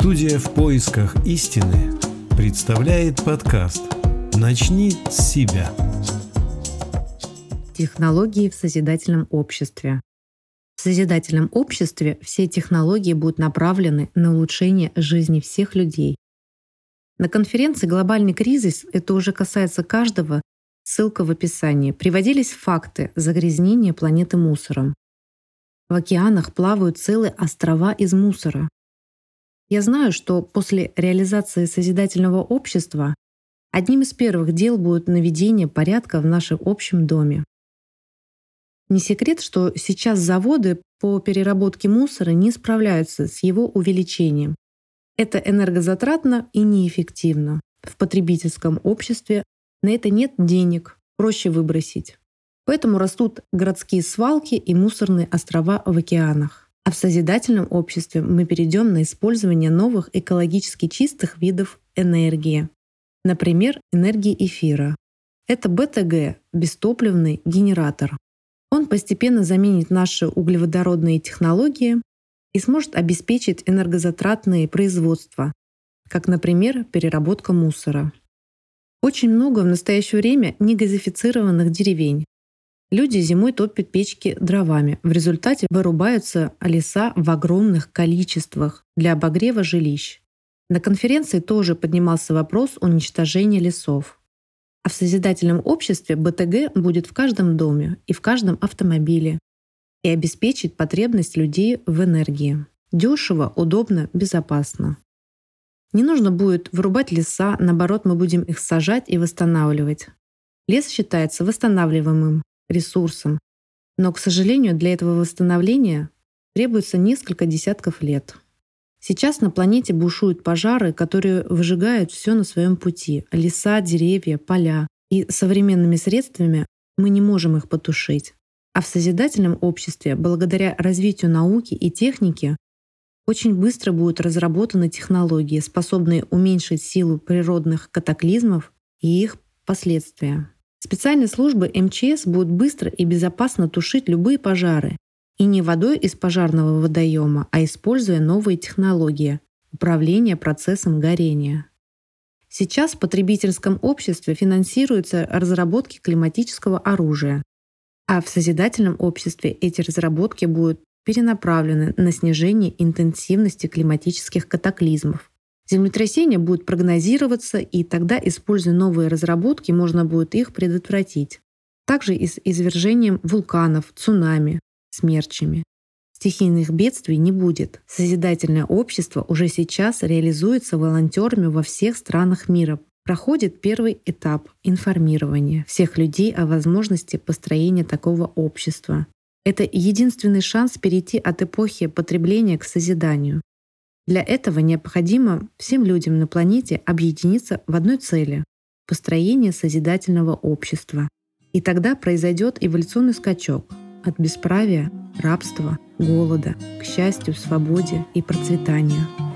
Студия в поисках истины представляет подкаст «Начни с себя». Технологии в созидательном обществе. В созидательном обществе все технологии будут направлены на улучшение жизни всех людей. На конференции «Глобальный кризис» это уже касается каждого, ссылка в описании, приводились факты загрязнения планеты мусором. В океанах плавают целые острова из мусора. Я знаю, что после реализации созидательного общества одним из первых дел будет наведение порядка в нашем общем доме. Не секрет, что сейчас заводы по переработке мусора не справляются с его увеличением. Это энергозатратно и неэффективно. В потребительском обществе на это нет денег, проще выбросить. Поэтому растут городские свалки и мусорные острова в океанах. А в созидательном обществе мы перейдем на использование новых экологически чистых видов энергии. Например, энергии эфира. Это БТГ – бестопливный генератор. Он постепенно заменит наши углеводородные технологии и сможет обеспечить энергозатратные производства, как, например, переработка мусора. Очень много в настоящее время негазифицированных деревень, Люди зимой топят печки дровами. В результате вырубаются леса в огромных количествах для обогрева жилищ. На конференции тоже поднимался вопрос уничтожения лесов. А в созидательном обществе БТГ будет в каждом доме и в каждом автомобиле и обеспечит потребность людей в энергии. Дешево, удобно, безопасно. Не нужно будет вырубать леса, наоборот, мы будем их сажать и восстанавливать. Лес считается восстанавливаемым, ресурсом. Но, к сожалению, для этого восстановления требуется несколько десятков лет. Сейчас на планете бушуют пожары, которые выжигают все на своем пути. Леса, деревья, поля. И современными средствами мы не можем их потушить. А в созидательном обществе, благодаря развитию науки и техники, очень быстро будут разработаны технологии, способные уменьшить силу природных катаклизмов и их последствия. Специальные службы МЧС будут быстро и безопасно тушить любые пожары. И не водой из пожарного водоема, а используя новые технологии управления процессом горения. Сейчас в потребительском обществе финансируются разработки климатического оружия, а в созидательном обществе эти разработки будут перенаправлены на снижение интенсивности климатических катаклизмов, Землетрясения будут прогнозироваться, и тогда, используя новые разработки, можно будет их предотвратить. Также и с извержением вулканов, цунами, смерчами. Стихийных бедствий не будет. Созидательное общество уже сейчас реализуется волонтерами во всех странах мира. Проходит первый этап информирования всех людей о возможности построения такого общества. Это единственный шанс перейти от эпохи потребления к созиданию. Для этого необходимо всем людям на планете объединиться в одной цели — построение созидательного общества. И тогда произойдет эволюционный скачок от бесправия, рабства, голода к счастью, свободе и процветанию.